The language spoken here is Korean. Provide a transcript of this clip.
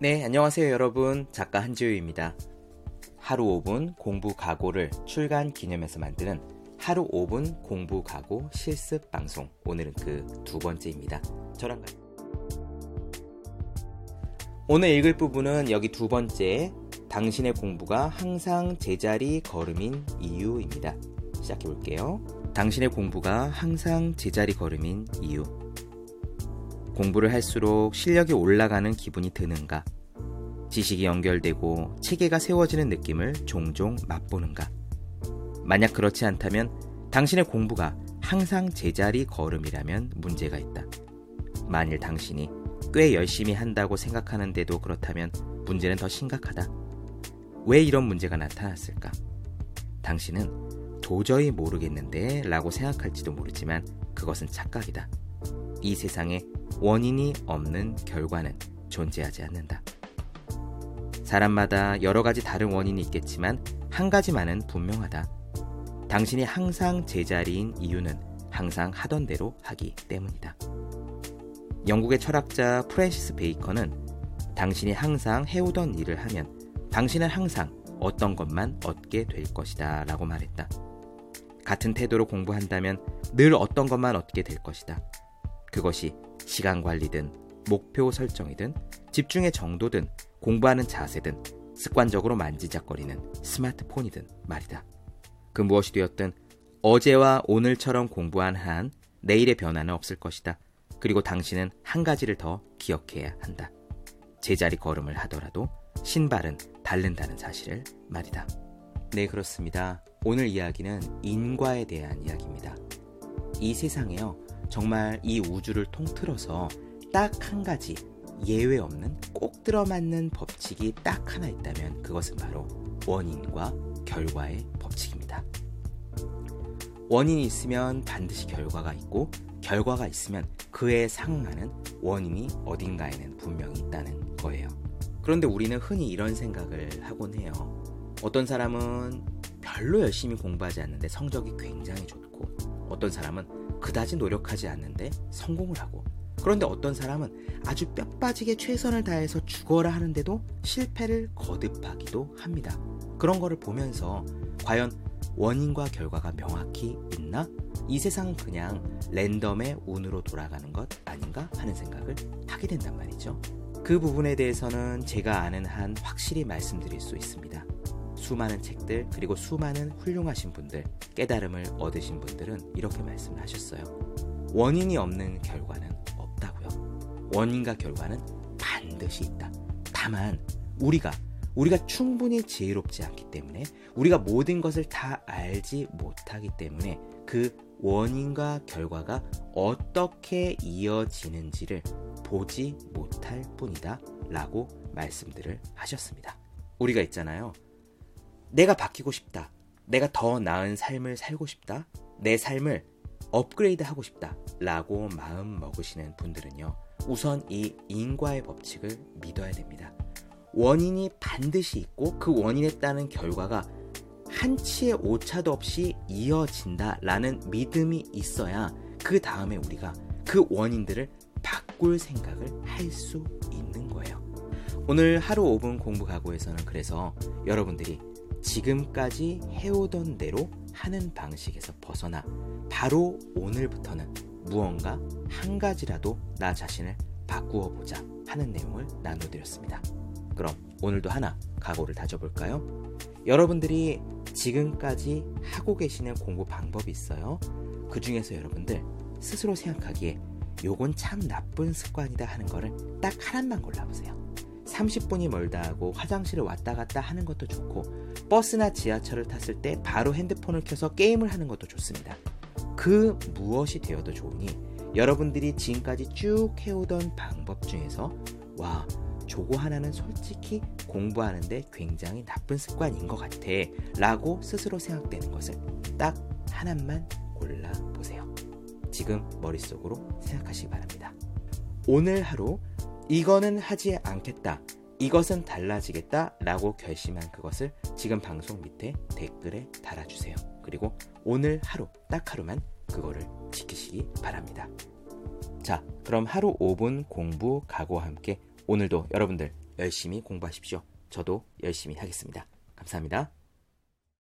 네, 안녕하세요 여러분. 작가 한지우입니다. 하루 5분 공부 각오를 출간 기념해서 만드는 하루 5분 공부 각오 실습 방송. 오늘은 그 두 번째입니다. 저랑 같이. 오늘 읽을 부분은 여기 두 번째, 당신의 공부가 항상 제자리 걸음인 이유입니다. 시작해 볼게요. 당신의 공부가 항상 제자리 걸음인 이유. 공부를 할수록 실력이 올라가는 기분이 드는가? 지식이 연결되고 체계가 세워지는 느낌을 종종 맛보는가? 만약 그렇지 않다면 당신의 공부가 항상 제자리 걸음이라면 문제가 있다. 만일 당신이 꽤 열심히 한다고 생각하는데도 그렇다면 문제는 더 심각하다. 왜 이런 문제가 나타났을까? 당신은 도저히 모르겠는데 라고 생각할지도 모르지만 그것은 착각이다. 이 세상에 원인이 없는 결과는 존재하지 않는다. 사람마다 여러 가지 다른 원인이 있겠지만 한 가지만은 분명하다. 당신이 항상 제자리인 이유는 항상 하던 대로 하기 때문이다. 영국의 철학자 프랜시스 베이컨은 당신이 항상 해오던 일을 하면 당신은 항상 어떤 것만 얻게 될 것이다 라고 말했다. 같은 태도로 공부한다면 늘 어떤 것만 얻게 될 것이다. 그것이 시간 관리든 목표 설정이든 집중의 정도든 공부하는 자세든 습관적으로 만지작거리는 스마트폰이든 말이다. 그 무엇이 되었든 어제와 오늘처럼 공부한 한 내일의 변화는 없을 것이다. 그리고 당신은 한 가지를 더 기억해야 한다. 제자리 걸음을 하더라도 신발은 닳는다는 사실을 말이다. 네, 그렇습니다. 오늘 이야기는 인과에 대한 이야기입니다. 이 세상에요. 정말 이 우주를 통틀어서 딱 한 가지 예외 없는 꼭 들어맞는 법칙이 딱 하나 있다면 그것은 바로 원인과 결과의 법칙입니다. 원인이 있으면 반드시 결과가 있고 결과가 있으면 그에 상응하는 원인이 어딘가에는 분명히 있다는 거예요. 그런데 우리는 흔히 이런 생각을 하곤 해요. 어떤 사람은 별로 열심히 공부하지 않는데 성적이 굉장히 좋고 어떤 사람은 그다지 노력하지 않는데 성공을 하고 그런데 어떤 사람은 아주 뼈 빠지게 최선을 다해서 죽어라 하는데도 실패를 거듭하기도 합니다. 그런 거를 보면서 과연 원인과 결과가 명확히 있나? 이 세상은 그냥 랜덤의 운으로 돌아가는 것 아닌가 하는 생각을 하게 된단 말이죠. 그 부분에 대해서는 제가 아는 한 확실히 말씀드릴 수 있습니다. 수많은 책들 그리고 수많은 훌륭하신 분들 깨달음을 얻으신 분들은 이렇게 말씀을 하셨어요. 원인이 없는 결과는 없다고요. 원인과 결과는 반드시 있다. 다만 우리가 우리가 충분히 지혜롭지 않기 때문에 우리가 모든 것을 다 알지 못하기 때문에 그 원인과 결과가 어떻게 이어지는지를 보지 못할 뿐이다 라고 말씀들을 하셨습니다. 우리가 있잖아요. 내가 바뀌고 싶다. 내가 더 나은 삶을 살고 싶다. 내 삶을 업그레이드 하고 싶다. 라고 마음 먹으시는 분들은요. 우선 이 인과의 법칙을 믿어야 됩니다. 원인이 반드시 있고 그 원인에 따른 결과가 한치의 오차도 없이 이어진다라는 믿음이 있어야 그 다음에 우리가 그 원인들을 바꿀 생각을 할 수 있는 거예요. 오늘 하루 5분 공부 각오에서는 그래서 여러분들이 지금까지 해오던 대로 하는 방식에서 벗어나 바로 오늘부터는 무언가 한 가지라도 나 자신을 바꾸어 보자 하는 내용을 나눠드렸습니다. 그럼 오늘도 하나 각오를 다져볼까요? 여러분들이 지금까지 하고 계시는 공부 방법이 있어요. 그 중에서 여러분들 스스로 생각하기에 요건 참 나쁜 습관이다 하는 거를 딱 하나만 골라보세요. 30분이 멀다 하고 화장실을 왔다 갔다 하는 것도 좋고 버스나 지하철을 탔을 때 바로 핸드폰을 켜서 게임을 하는 것도 좋습니다. 그 무엇이 되어도 좋으니 여러분들이 지금까지 쭉 해오던 방법 중에서 와 저거 하나는 솔직히 공부하는데 굉장히 나쁜 습관인 것 같아 라고 스스로 생각되는 것을 딱 하나만 골라보세요. 지금 머릿속으로 생각하시기 바랍니다. 오늘 하루 이거는 하지 않겠다. 이것은 달라지겠다. 라고 결심한 그것을 지금 방송 밑에 댓글에 달아주세요. 그리고 오늘 하루, 딱 하루만 그거를 지키시기 바랍니다. 자, 그럼 하루 5분 공부 각오와 함께 오늘도 여러분들 열심히 공부하십시오. 저도 열심히 하겠습니다. 감사합니다.